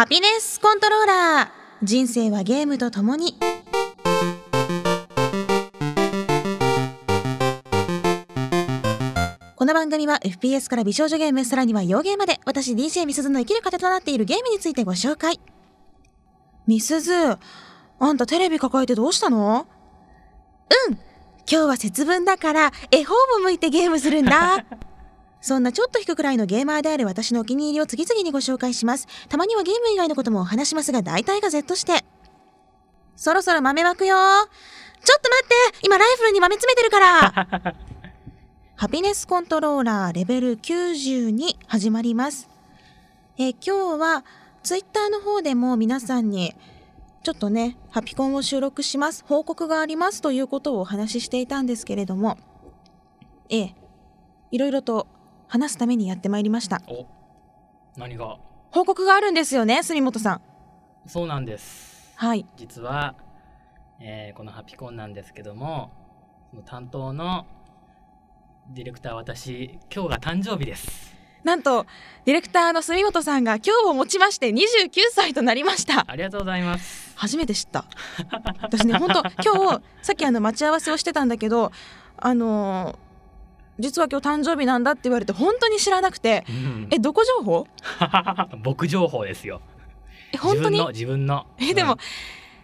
ハピネスコントローラー。人生はゲームとともに。この番組は FPS から美少女ゲームさらには洋ゲーまで私 DJ みすずの生きる糧となっているゲームについてご紹介。みすずあんたテレビ抱えてどうしたの？うん。今日は節分だから絵本を向いてゲームするんだ。そんなちょっと引くくらいのゲーマーである私のお気に入りを次々にご紹介します。たまにはゲーム以外のこともお話しますが、大体が Z して。そろそろ豆まくよちょっと待って今ライフルに豆詰めてるから ハピネスコントローラーレベル92始まります。えー今日はツイッターの方でも皆さんにちょっとね、ハピコンを収録します。報告がありますということをお話ししていたんですけれども、ええ、いろいろと話すためにやってまいりました。お何が？報告があるんですよね、杉本さん。そうなんですはい。実は、えーこのハピコンなんですけどもその担当のディレクター私今日が誕生日ですなんと、ディレクターの杉本さんが今日をもちまして29歳となりました。ありがとうございます初めて知った。私ね、本当今日、さっきあの待ち合わせをしてたんだけど、あのー実は今日誕生日なんだって言われて本当に知らなくて、うん。え、どこ情報？僕情報ですよ。え、本当に？自分の自分の。え、でも、うん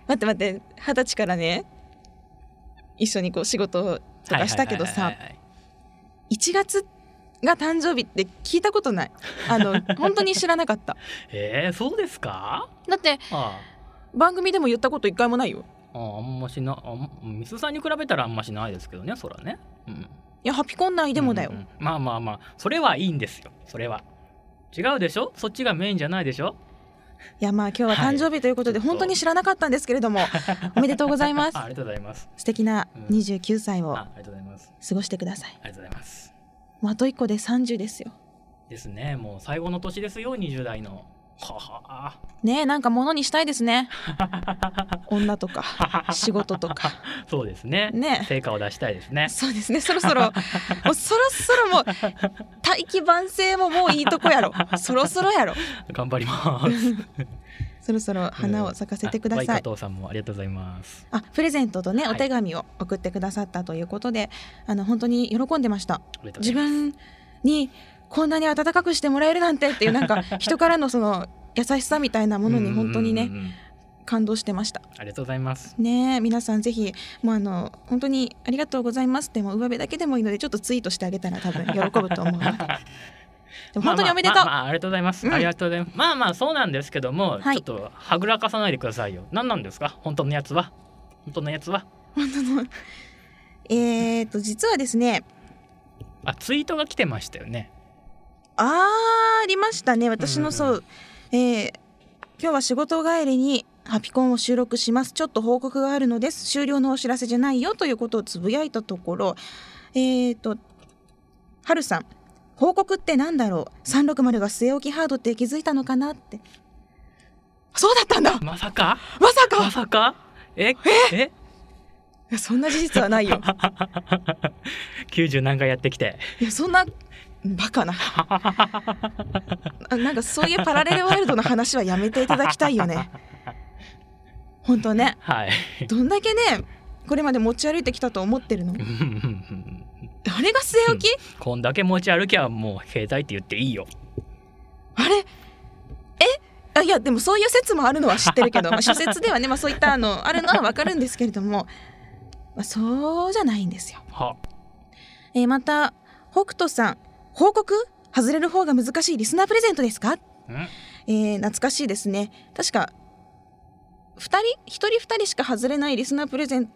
待って待って、二十歳からね、一緒にこう仕事とかしたけどさはいはい、はいはい1月が誕生日って聞いたことない。あの、本当に知らなかった。えー、そうですか？だって、あ。番組でも言ったこと一回もないよ。あああんましなあんミスさんに比べたらあんましないですけどねそらね、うん、いや、ハピコン内でもだよ。うんうんまあまあまあ。それはいいんですよ。それは。違うでしょ？そっちがメインじゃないでしょ？いや、まあ今日は誕生日ということで、はい本当に知らなかったんですけれども、おめでとうございます。あ。ありがとうございます。素敵なうん。29歳をあありがとうございます。過ごしてください。ありがとうございます。あと一個で30ですよ。ですね。もう最後の年ですよ20代のははねえ、なんか物にしたいですね。女とか、仕事とか。そうですねね成果を出したいですねそうですね、そろそろ、もうそろそろもう、大器晩成ももういいとこやろ。そろそろやろ。頑張ります そろそろ花を咲かせてください。加藤さんもありがとうございますあ、プレゼントとね、はいお手紙を送ってくださったということで、あの本当に喜んでました。自分にこんなに温かくしてもらえるなんてっていうなんか 人からのその優しさみたいなものに本当にね感動してました。ありがとうございます。ねえ皆さんぜひもうあの本当にありがとうございます。ってもう上辺だけでもいいのでちょっとツイートしてあげたら多分喜ぶと思うので。でも本当におめでとう。まあまあまあまあありがとうございます、うん。ありがとうございます。まあまあそうなんです。けども、はい。ちょっとはぐらかさないでくださいよ。何なんですか？本当のやつは？本当のやつは？本当の。えーと実はですね。あツイートが来てましたよねあーありましたね。私のそう、えー今日は仕事帰りにハピコンを収録します。ちょっと報告があるのです。終了のお知らせじゃないよということをつぶやいたところ。えーとはるさん報告ってなんだろう？360が据え置きハードって気づいたのかなって。そうだったんだ。まさか？まさか？まさか？え？え？いやそんな事実はないよ。90何回やってきて。いやそんなバカな。あ なんかそういうパラレルワールドの話はやめていただきたいよね。本当ね。はい。どんだけねこれまで持ち歩いてきたと思ってるの？あれが据え置き？こんだけ持ち歩きゃもう携帯って言っていいよ。あれ？え？あいやでもそういう説もあるのは知ってるけど、まあ、諸説ではね、まあ、そういったあのあるのはわかるんですけれども、まあ、そうじゃないんですよ。は。えーまた北斗さん報告？外れる方が難しいリスナープレゼントですか？ん？えー懐かしいですね。確か2人？1人2人しか外れないリスナープレゼント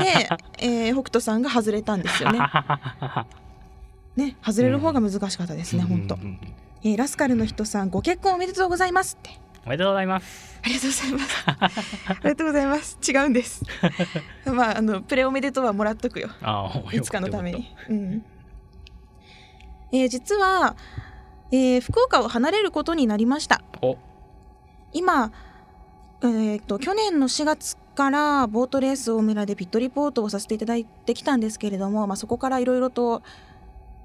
で、えー北斗さんが外れたんですよね。ね外れる方が難しかったですね、本当うん。うんうんえーラスカルの人さんご結婚おめでとうございますって。おめでとうございます。ありがとうございます。ありがとうございます。違うんです。まああのプレおめでとうはもらっとくよ。ああいつかのためよに。うんえー実は、えー福岡を離れることになりました。今、えー、と去年の4月からボートレース大村でピットリポートをさせていただいてきたんですけれども、まあ、そこからいろいろと、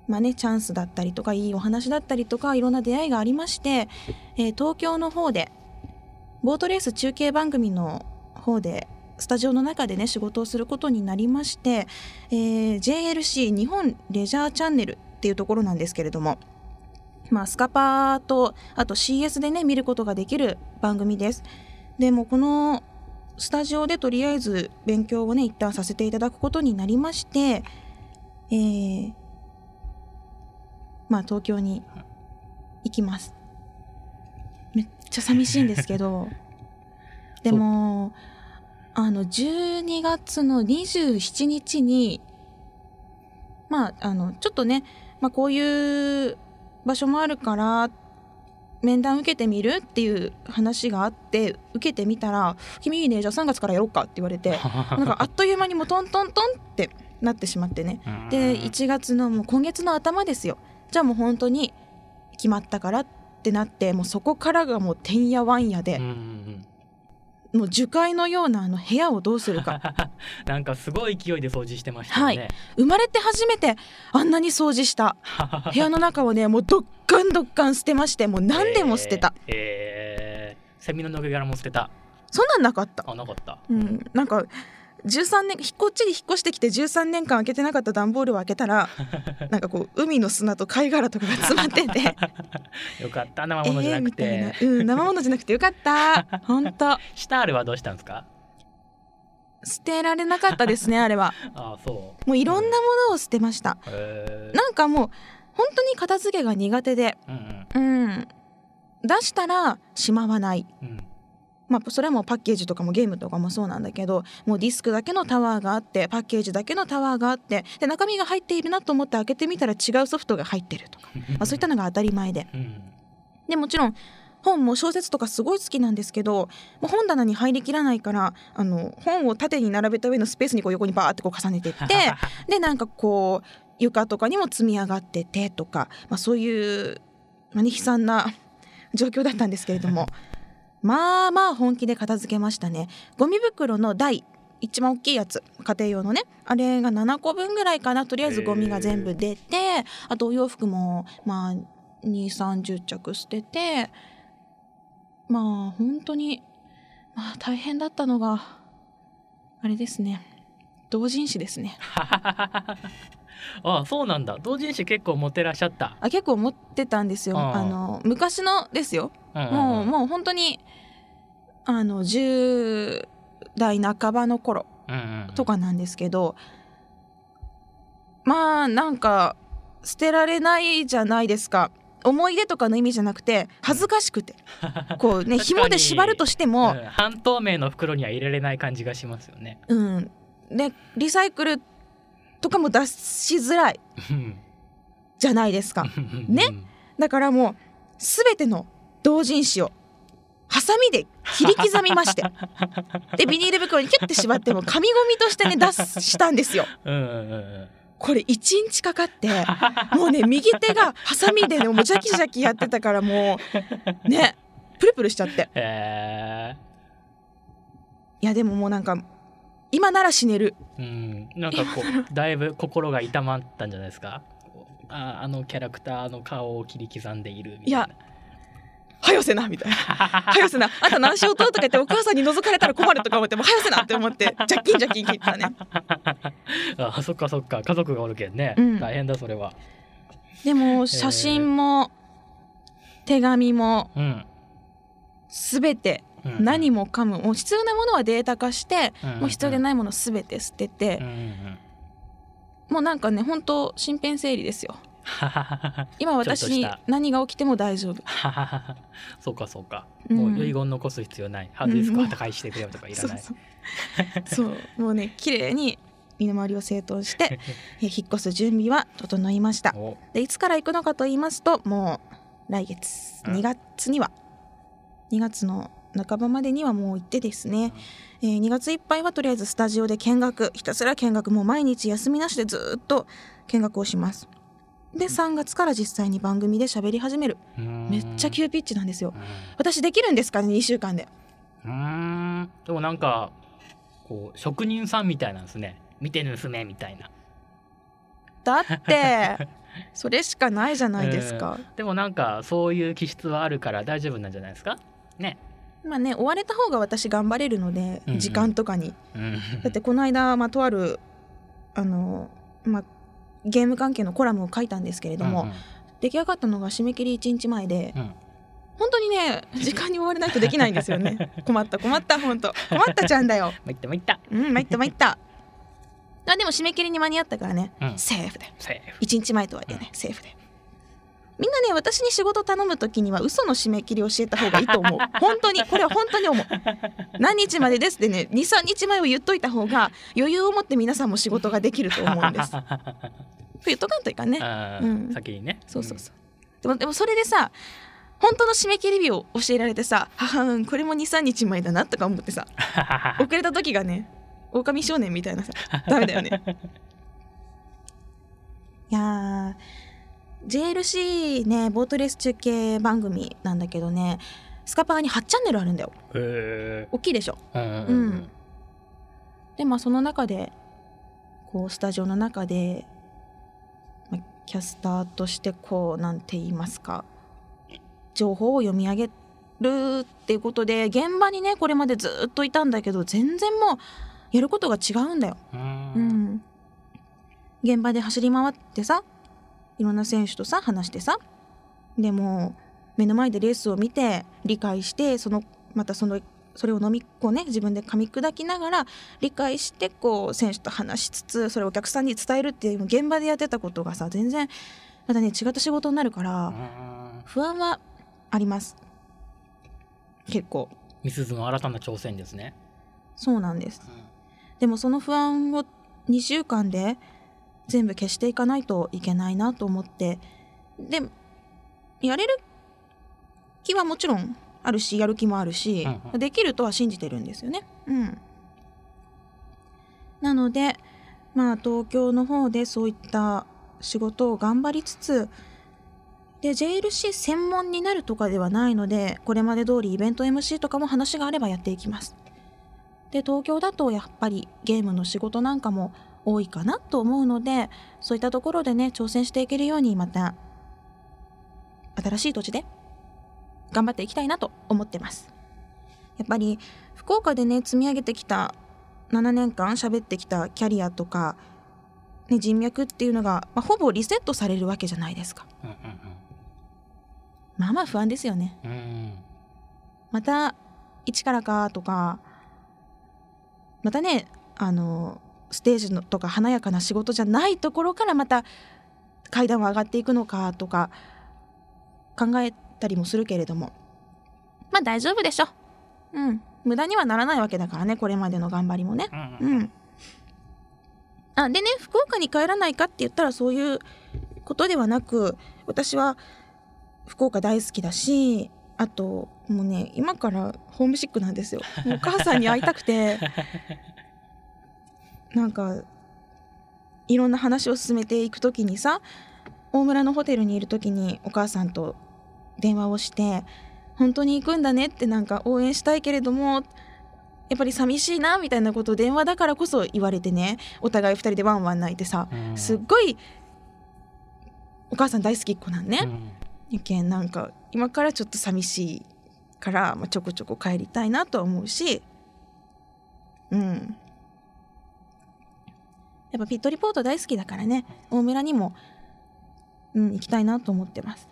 まあね、チャンスだったりとかいいお話だったりとかいろんな出会いがありまして、えー東京の方でボートレース中継番組の方でスタジオの中でね仕事をすることになりまして、えー JLC 日本レジャーチャンネルっていうところなんですけれども、まあ、スカパーとあと CS でね見ることができる番組です。でもうこのスタジオでとりあえず勉強をね一旦させていただくことになりまして、えーまあ東京に行きます。めっちゃ寂しいんですけど でもあの12月の27日にまああのちょっとね、まあ、こういう場所もあるから面談受けてみるっていう話があって受けてみたら「君いいねじゃあ3月からやろうか」って言われて なんかあっという間にもうトントントンってなってしまってね。で1月のもう今月の頭ですよ。じゃあもう本当に決まったからってなってもうそこからがもうてんやわんやで。うん、うんうんもう樹海のようなあの部屋をどうするか。なんかすごい勢いで掃除してましたよね。生まれて初めてあんなに掃除した。部屋の中をねもうどっかんどっかん捨てましてもう何でも捨てた、えー。えー。セミの抜け殻も捨てた。そんなんなかった。あなかった。うん。なんか13年こっちに引っ越してきて13年間開けてなかった段ボールを開けたら なんかこう海の砂と貝殻とかが詰まってて。よかった生ものじゃなくて。うん生物じゃなくてよかった。本当。シタールはどうしたんですか？捨てられなかったですねあれは。あそう。もういろんなものを捨てました。へー。なんかもう本当に片付けが苦手で。うんうん。うん。出したらしまわない。うんまあ、それもパッケージとかもゲームとかもそうなんだけどもうディスクだけのタワーがあってパッケージだけのタワーがあってで中身が入っているなと思って開けてみたら違うソフトが入ってるとか、まあ、そういったのが当たり前で。うん。でもちろん本も小説とかすごい好きなんですけどもう本棚に入りきらないからあの本を縦に並べた上のスペースにこう横にバーってこう重ねていって でなんかこう床とかにも積み上がっててとか、まあ、そういう、まあね、悲惨な状況だったんですけれどもまあまあ本気で片付けましたね。ゴミ袋の台一番大きいやつ家庭用のね。あれが7個分ぐらいかな。とりあえずゴミが全部出てあとお洋服もまあ2 3 0着捨ててまあ本当にまあ大変だったのがあれですね。同人誌ですね。あそうなんだ。同人誌結構持ってらっしゃった。あ結構持ってたんですよ。あの昔のですよ。うんうんもうもう本当にあの10代半ばの頃うんうんうん。とかなんですけどまあなんか捨てられないじゃないですか。思い出とかの意味じゃなくて恥ずかしくて。こうね紐で縛るとしてもうん。半透明の袋には入れれない感じがしますよね。うん。でリサイクルとかも出しづらい。うんじゃないですか。ね。だからもう全ての同人誌をハサミで切り刻みまして。でビニール袋にキュッて縛っても紙ゴミとしてね出したんですよ。これ1日かかってもうね右手がハサミでねもうジャキジャキやってたからもうねプルプルしちゃって。へいやでももうなんか今なら死ねる。ーうん。なんかこう だいぶ心が痛まったんじゃないですか？ああのキャラクターの顔を切り刻んでいるみたいな。はよせなみたいな。はよせな。あんた何しようととか言ってお母さんに覗かれたら困るとか思ってもはよせなって思ってジャッキンジャッキン切ったね。あそっかそっか。家族がおるけんね、うん。大変だそれは。でも写真も手紙もうん。全てうん何もかももう必要なものはデータ化してうん。もう必要でないもの全て捨ててうん。うんうんもうなんかね本当身辺整理ですよ。今私に何が起きても大丈夫。そうかそうか、うん。もう遺言残す必要ない。ハードディスクは破壊してくれよとかいらない、そうもうね綺麗に身の回りを整頓して え引っ越す準備は整いました。お。でいつから行くのかと言いますともう来月うん。2月には、2月の半ばまでにはもう行ってですね、えー2月いっぱいはとりあえずスタジオで見学。ひたすら見学もう毎日休みなしでずっと見学をします。で3月から実際に番組で喋り始める。めっちゃ急ピッチなんですよ。私できるんですかね2週間で。うーん。でもなんかこう職人さんみたいなんですね。見て盗めみたいな。だって それしかないじゃないですか、でもなんかそういう気質はあるから大丈夫なんじゃないですか？ねまあね追われた方が私頑張れるので、うんうん。時間とかに。うん。だってこの間、まあ、とあるあの、まあ、ゲーム関係のコラムを書いたんですけれども、うん出来上がったのが締め切り1日前で、うん。本当にね時間に追われないとできないんですよね。困った困った本当。困ったちゃんだよ。参った参った。うん参った参った。あでも締め切りに間に合ったからね、うん。セーフでセーフ。1日前とはいえね、セーフでみんなね私に仕事頼む時には嘘の締め切りを教えた方がいいと思う。本当にこれは本当に思う。何日までですってね23日前を言っといた方が余裕を持って皆さんも仕事ができると思うんです。言っとかんといかんねうん。先にね。そうそうそう。でもでもそれでさ本当の締め切り日を教えられてさ「ははんこれも23日前だな」とか思ってさうん 遅れた時がね狼少年みたいなさダメだよね。いやー JLC ねボートレース中継番組なんだけどねスカパーに8チャンネルあるんだよ。へ大きいでしょ？ーうんうん。でまあその中でこうスタジオの中で、まあキャスターとしてこうなんて言いますか情報を読み上げるっていうことで現場にねこれまでずっといたんだけど全然もうやることが違うんだよ。ううんん、現場で走り回ってさいろんな選手とさ話してさ。でも目の前でレースを見て理解してそのまたそのそれを飲みこうね自分で噛み砕きながら理解してこう選手と話しつつそれをお客さんに伝えるっていう現場でやってたことがさ全然またね違った仕事になるからうん。不安はあります。結構。みすずの新たな挑戦ですね。そうなんです。でもその不安を2週間で全部消していかないといけないなと思ってでやれる気はもちろんあるしやる気もあるし、うんうんできるとは信じてるんですよね。うん、なのでまあ東京の方でそういった仕事を頑張りつつで JLC 専門になるとかではないのでこれまで通りイベント MC とかも話があればやっていきます。で東京だとやっぱりゲームの仕事なんかも多いかなと思うのでそういったところでね挑戦していけるようにまた新しい土地で頑張っていきたいなと思ってます。やっぱり福岡でね積み上げてきた7年間喋ってきたキャリアとか、ね、人脈っていうのが、まあ、ほぼリセットされるわけじゃないですか。うんうん。まあまあ不安ですよね。うんうん。また一からかとかまたねあのステージのとか華やかな仕事じゃないところからまた階段を上がっていくのかとか考えたりもするけれども。まあ大丈夫でしょ。うん。無駄にはならないわけだからねこれまでの頑張りもね。うん。あでね福岡に帰らないかって言ったらそういうことではなく私は福岡大好きだしあともうね今からホームシックなんですよ。お母さんに会いたくて なんかいろんな話を進めていく時にさ大村のホテルにいる時にお母さんと電話をして本当に行くんだねってなんか応援したいけれどもやっぱり寂しいなみたいなことを電話だからこそ言われてねお互い2人でワンワン泣いてさうん。すっごいお母さん大好きっ子なんね。うん。やけんなんか今からちょっと寂しいから、まあ、ちょこちょこ帰りたいなとは思うしうんやっぱピットリポート大好きだからね大村にも、うん、行きたいなと思ってます。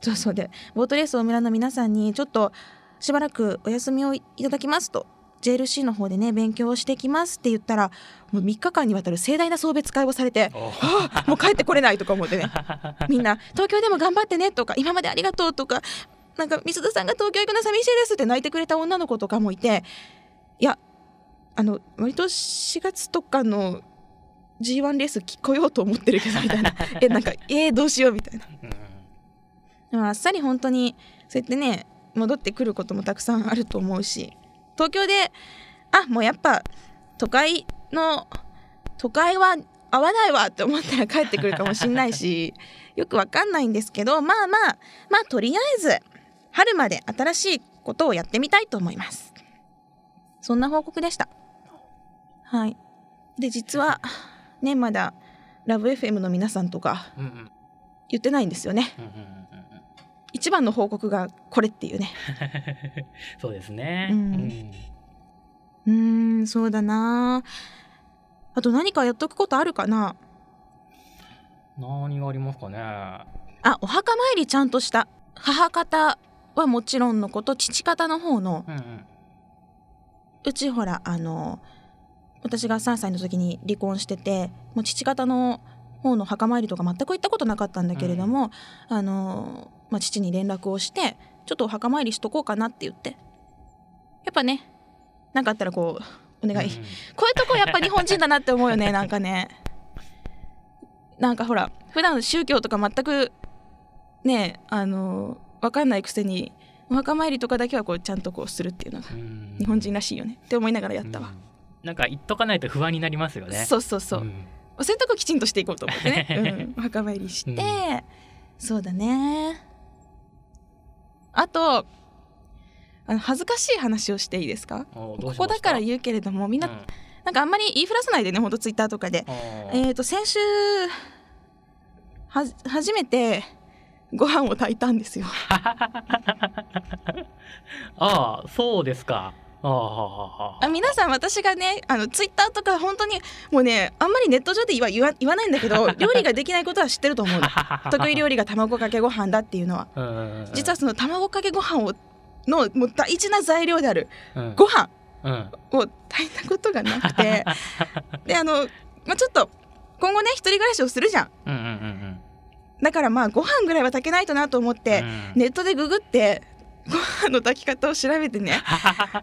そうそうでボートレース大村の皆さんにちょっとしばらくお休みをいただきますと JLC の方でね勉強をしてきますって言ったらもう3日間にわたる盛大な送別会をされておはあもう帰ってこれないとか思ってね。みんな「東京でも頑張ってね」とか「今までありがとう」とか「なんか美鈴さんが東京行くの寂しいです」って泣いてくれた女の子とかもいていやあの割と4月とかの G1 レース聞こようと思ってるけどみたいな。えなんかえー、どうしようみたいな。うん。でもあっさり本当にそうやってね戻ってくることもたくさんあると思うし。東京であもうやっぱ都会の都会は合わないわって思ったら帰ってくるかもしんないし よくわかんないんですけどまあまあまあとりあえず春まで新しいことをやってみたいと思います。そんな報告でした。はい。で実はねまだラブ FM の皆さんとか言ってないんですよね。一番の報告がこれっていうね。そうですね。うん。うーんそうだな。あと何かやっとくことあるかな？何がありますかね。あお墓参りちゃんとした。母方はもちろんのこと父方の方の。うんうん。うちほらあの私が3歳の時に離婚しててもう父方の方の墓参りとか全く行ったことなかったんだけれども、あの、まあ、父に連絡をしてちょっとお墓参りしとこうかなって言って。やっぱねなんかあったらこうお願い、うんうん。こういうとこやっぱ日本人だなって思うよね なんかね。なんかほら普段宗教とか全くねあの分かんないくせにお墓参りとかだけはこうちゃんとこうするっていうのがうん。日本人らしいよねって思いながらやったわ、うんなんか言っとかないと不安になりますよね。そうそうそう、ういうとこきちんとしていこうと思ってね、うん、お墓参りして、うん。そうだね。あとあの恥ずかしい話をしていいですか？ここだから言うけれどもみんな、うん。なんかあんまり言いふらさないでねほんとツイッターとかで。えー、と先週は初めてご飯を炊いたんですよ。ああそうですか。ああはあはああ皆さん私がねあのツイッターとか本当にもうねあんまりネット上で言わ言わ言わないんだけど 料理ができないことは知ってると思うの。得意料理が卵かけご飯だっていうのは。実はその卵かけご飯をのもう大事な材料であるうん。ご飯うん。を炊いたことがなくて。であの、まあ、ちょっと今後ね一人暮らしをするじゃんうんうんうん。だからまあご飯ぐらいは炊けないとなと思って、うん。ネットでググってご飯の炊き方を調べてね。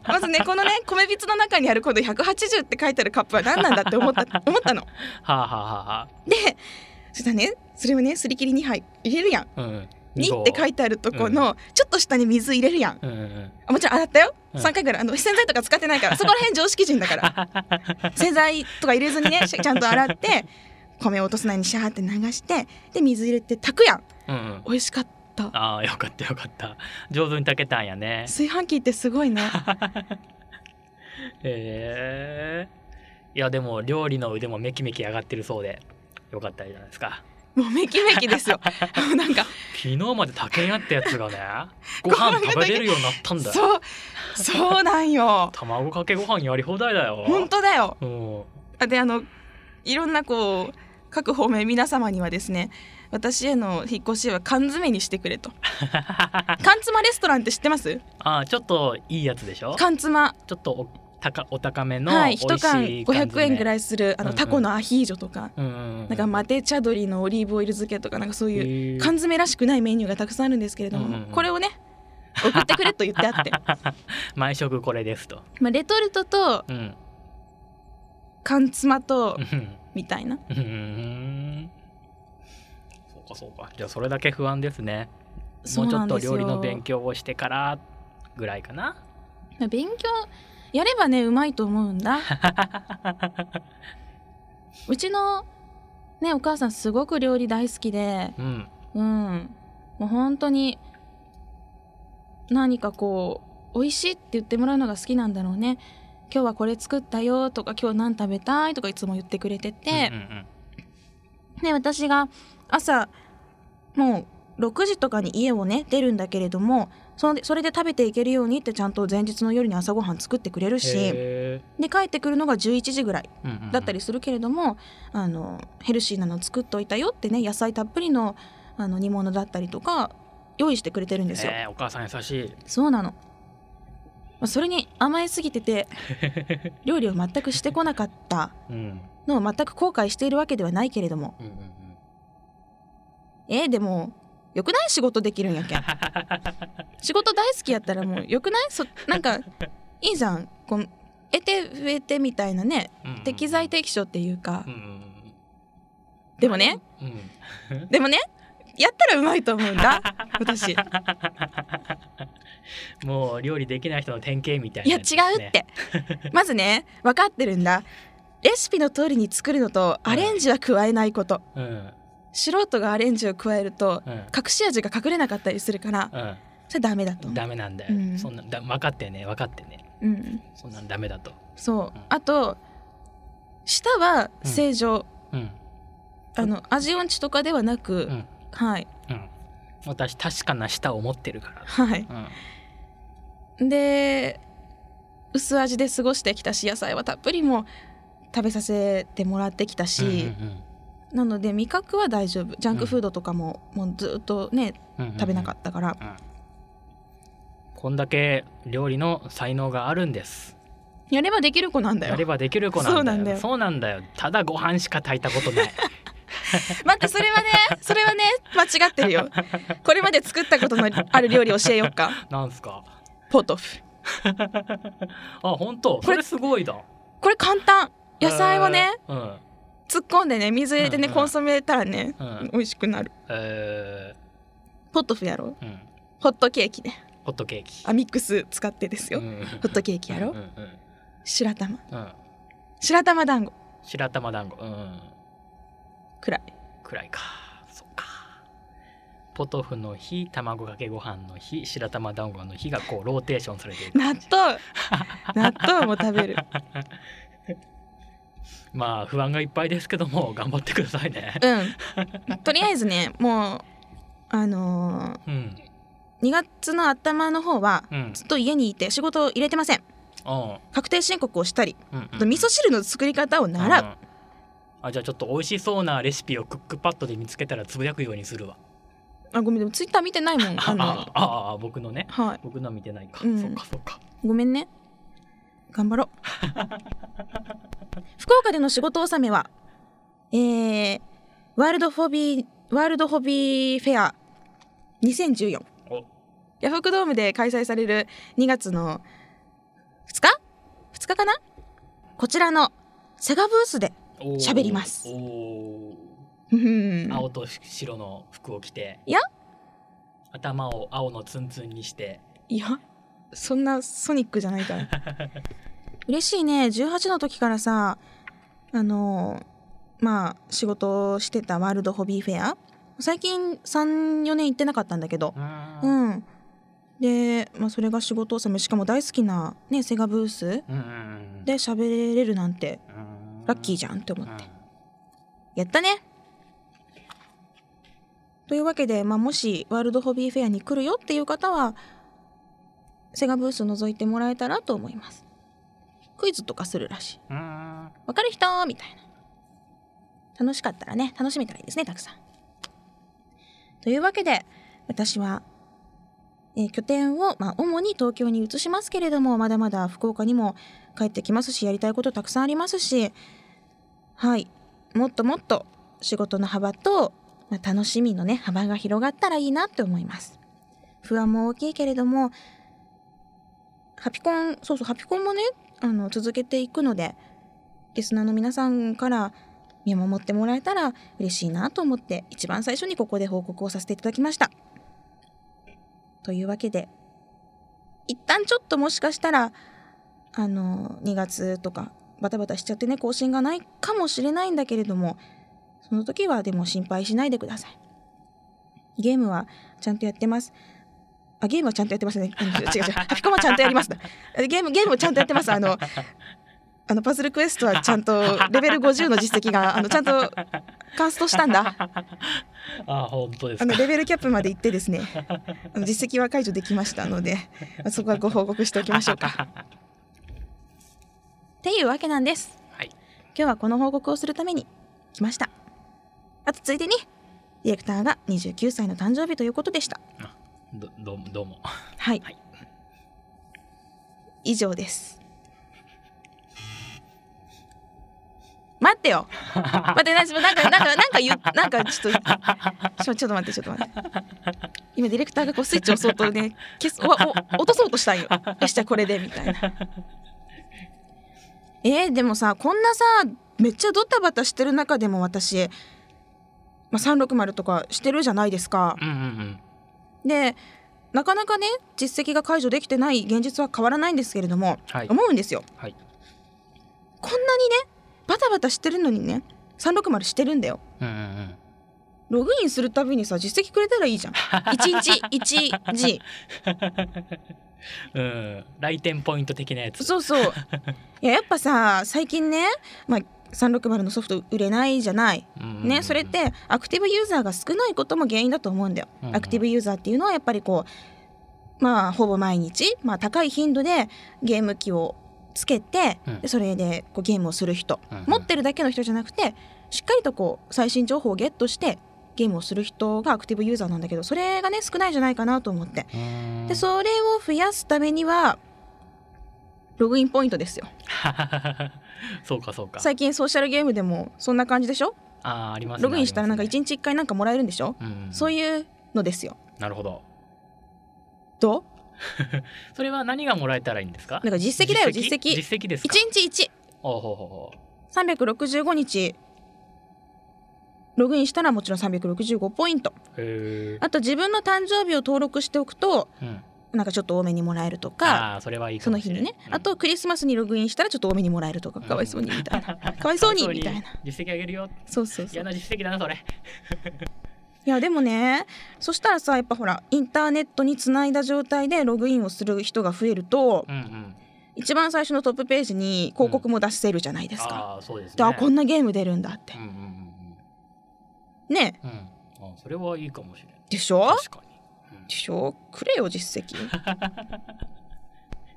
まずねこのね米びつの中にあるこの180って書いてあるカップは何なんだって思った 思ったの。はあはあはあはでそしたらねそれをねすり切り2杯入れるやん。あうん。2って書いてあるとこのちょっと下に水入れるやん。うんもちろん洗ったよ、うん。3回ぐらい。あの洗剤とか使ってないからそこら辺常識人だから。洗剤とか入れずにねしちゃんと洗って米を落とす前にシャーって流してで水入れて炊くやん。うんうん。美味しかった。ああよかったよかった。上手に炊けたんやね。炊飯器ってすごいね。へえいやでも料理の腕もめきめき上がってるそうで。よかったじゃないですか。もうめきめきですよ。なんか昨日まで炊けんやったやつがね ご飯食べれるようになったんだよ。そうそうなんよ。卵かけご飯やり放題だよ。本当だよ。うん。あであのいろんなこう各方面皆様にはですね私への引っ越しは缶詰にしてくれと。缶詰レストランって知ってます？あーちょっといいやつでしょ？缶詰。ちょっとお高お高めのはい美味し一い缶500円ぐらい、いするあの、うんうんタコのアヒージョとか、うんうんうん、なんかマテ茶鶏のオリーブオイル漬けとかなんかそういう缶詰らしくないメニューがたくさんあるんですけれども、うんうんうん。これをね送ってくれと言ってあって、毎食これですと。まあ、レトルトとうん。缶詰とうん。みたいなそうかそうか。じゃあそれだけ不安ですね。もうちょっと料理の勉強強をしてからぐらいかな。勉強やればねうまいと思うんだ。うちのねお母さんすごく料理大好きで。うん。うん。もう本当に何かこう美味しいって言ってもらうのが好きなんだろうね。今日はこれ作ったよとか今日何食べたいとかいつも言ってくれてて。うん、うんで私が朝もう6時とかに家をね出るんだけれどもそのそれで食べていけるようにってちゃんと前日の夜に朝ごはん作ってくれるしへで帰ってくるのが11時ぐらいだったりするけれども、あのヘルシーなの作っといたよってね野菜たっぷりのあの煮物だったりとか用意してくれてるんですよ。お母さん優しい。そうなの。まあそれに甘えすぎてて 料理を全くしてこなかった。うんのを全く後悔しているわけではないけれども。うんうんうん。えーでもよくない仕事できるんやけん。仕事大好きやったらもうよくない？そなんかいいじゃん。こん得て増えてみたいなね。うんうん適材適所っていうか。うんうんでもね。うん。でもねやったらうまいと思うんだ。私。い もう料理できない人の典型みたいやなやつですね。違うって。まずね分かってるんだレシピの通りに作るのとアレンジは加えないこと、うん素人がアレンジを加えるとうん隠し味が隠れなかったりするからうんそれダメだと。思ダメなんだよ、うん。そんなだ分かってね分かってねう、うん、そんなんダメだと。そう。うん。あと舌は正常、うん。あの味音痴とかではなく、うん。はい。うん。私確かな舌を持ってるから。はい。うん。で薄味で過ごしてきたし野菜はたっぷりも食べさせてもらってきたし、なので味覚は大丈夫。ジャンクフードとかも,、もうずっとねうんうんうん。食べなかったから、うん。こんだけ料理の才能があるんです。やればできる子なんだよ。やればできる子なんだよ。そうなんだよ。そうなんだよ。ただご飯しか炊いたことない。待ってそれはねそれはね間違ってるよ。これまで作ったことのある料理教えようか。なんすか？ポトフ。あ本当？それすごいだ。これ簡単野菜をね、えーうん突っ込んでね水入れてね、うんうんコンソメ入れたらね、うん。美味しくなる。えポトフやろ？ーうん。ホットケーキね。ホットケーキ。あミックス使ってですよ、うん。ホットケーキやろ、うんうん白玉。うん。うん白玉団子。白玉団子。うんくらい。くらいか。そっか。ポトフの日卵かけご飯の日白玉団子の日がこうローテーションされている納豆。納豆も食べる まあ不安がいっぱいですけども 頑張ってくださいね。うん。とりあえずねもうあのうん。ー、2月の頭の方はうん。ずっと家にいて仕事を入れてません。うん。確定申告をしたりうんあと味噌汁の作り方を習う、んあじゃあちょっと美味しそうなレシピをクックパッドで見つけたらつぶやくようにするわ。あごめんでもツイッター見てないもん あのあああ僕のね。はい。僕のは見てないか、うん。そっかそっか。ごめんね頑張ろう。福岡での仕事納めはえー、ワールドホビーワールドホビーフェア2014お。ヤフオクドームで開催される2月の2日 ?2 日かな？こちらのセガブースで喋ります。青と白の服を着て。いや。頭を青のツンツンにして。いやそんなソニックじゃないから。嬉しいね。18の時からさあのまあ仕事をしてたワールドホビーフェア。最近34年行ってなかったんだけど。うん。ん。で、まあ、それが仕事納めしかも大好きな、ね、セガブース。で喋れるなんてうん。ラッキーじゃんって思って。うん。やったね。というわけで、まあ、もしワールドホビーフェアに来るよっていう方はセガブース覗いてもらえたらと思います。クイズとかするらしい。うん。わかる人？みたいな。楽しかったらね楽しめたらいいですねたくさん。というわけで私は、えー拠点を、まあ、主に東京に移しますけれどもまだまだ福岡にも帰ってきますしやりたいことたくさんありますしはい。もっともっと仕事の幅と、まあ、楽しみのね幅が広がったらいいなって思います。不安も大きいけれどもハピコンそうそうハピコンもねあの続けていくのでリスナーの皆さんから見守ってもらえたら嬉しいなと思って一番最初にここで報告をさせていただきました。というわけで一旦ちょっともしかしたらあの2月とかバタバタしちゃってね更新がないかもしれないんだけれどもその時はでも心配しないでください。ゲームはちゃんとやってます。あゲームはちゃんとやってますね。違う違う。ハピコンはちゃんとやりますゲームゲームをちゃんとやってます。あのあのパズルクエストはちゃんとレベル50の実績があのちゃんとカンストしたんだ。あ本当ですか。あのレベルキャップまで行ってですねあの実績は解除できましたのでまあそこはご報告しておきましょうか。っていうわけなんです。はい。今日はこの報告をするために来ました。あとついでにディレクターが29歳の誕生日ということでしたどどうもどうも。はい、はい。以上です。待ってよ。待ってなんかなんかなんかなんか言うなんかちょっとちょちょっと待ってちょっと待って。今ディレクターがこうスイッチ押そうとね消すおお落とそうとしたんよ。よしじゃあこれでみたいな。えー、でもさこんなさめっちゃドタバタしてる中でも私、まあ、360とかしてるじゃないですか。うんうんうんでなかなかね実績が解除できてない現実は変わらないんですけれども、はい。思うんですよ。はい。こんなにねバタバタしてるのにね360してるんだよ。うんうんうん。ログインするたびにさ実績くれたらいいじゃん。1日 1G うん。来店ポイント的なやつ。そうそう。いややっぱさ最近ね、まあ、360のソフト売れないじゃない。ね、それってアクティブユーザーが少ないことも原因だと思うんだよ。アクティブユーザーっていうのはやっぱりこうまあほぼ毎日、まあ、高い頻度でゲーム機をつけて、うん。でそれでこうゲームをする人、うんうん。持ってるだけの人じゃなくてしっかりとこう最新情報をゲットしてゲームをする人がアクティブユーザーなんだけどそれがね少ないんじゃないかなと思って。うん。でそれを増やすためにはログインポイントですよ。そうかそうか。最近ソーシャルゲームでもそんな感じでしょ？あーありますねログインしたらなんか1あり日1回なんかもらえるんでしょ、うん。そういうのですよ。なるほど。どう？それは何がもらえたらいいんですか？なんか実績だよ実績？実績。です1か日1おうほうほうほ365日。ログインしたらもちろん365ポイント。あと自分の誕生日を登録しておくとえうんなんかちょっと多めにもらえるとかああそれはいいかその日にね、うん。あとクリスマスにログインしたらちょっと多めにもらえるとか かわいそうにみたいな。かわいそうにみたいな。実績あげるよそうそうそう。嫌な実績だなそれ。いやでもねそしたらさやっぱほらインターネットにつないだ状態でログインをする人が増えるとうんうん。一番最初のトップページに広告も出せるじゃないですか。ああそうですでねあこんなゲーム出るんだって。うんうんうんねうん。うん。あそれはいいかもしれないでしょ？確でしょ？くれよ実績。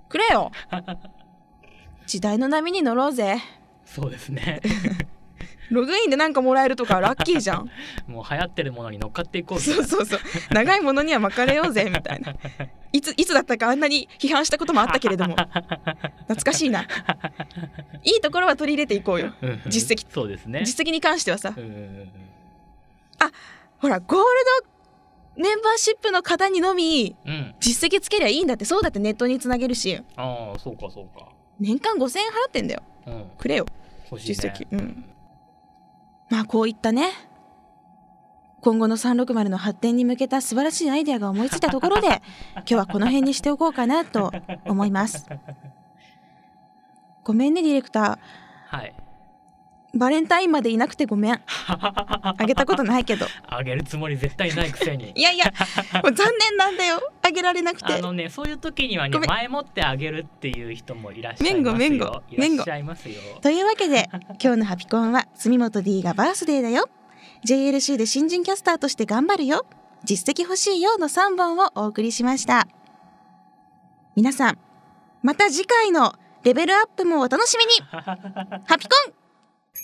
くれよ。時代の波に乗ろうぜ。そうですね。ログインでなんかもらえるとかラッキーじゃん。もう流行ってるものに乗っかっていこうそうそうそう。長いものには巻かれようぜみたいな。いついつだったかあんなに批判したこともあったけれども。懐かしいな。いいところは取り入れていこうよ。うん実績。そうですね。実績に関してはさ。うんうんうんほらゴールドメンバーシップの方にのみうん。実績つけりゃいいんだってそうだってネットにつなげるし。ああそうかそうか。年間5000円払ってんだよ。うん。くれよ。ね。実績。うん。まあこういったね今後の360の発展に向けた素晴らしいアイデアが思いついたところで 今日はこの辺にしておこうかなと思います。ごめんねディレクタはい。ーバレンタインまでいなくてごめん。あげたことないけど。あげるつもり絶対ないくせに。いやいやもう残念なんだよ。あげられなくて。あのねそういう時にはね前もってあげるっていう人もいらっしゃいますよ。めんごめんごめんごいらっしゃいますよ。というわけで 今日のハピコンは住本 D がバースデーだよ。JLC で新人キャスターとして頑張るよ。実績欲しいよの3本をお送りしました。皆さんまた次回のレベルアップもお楽しみに。ハピコン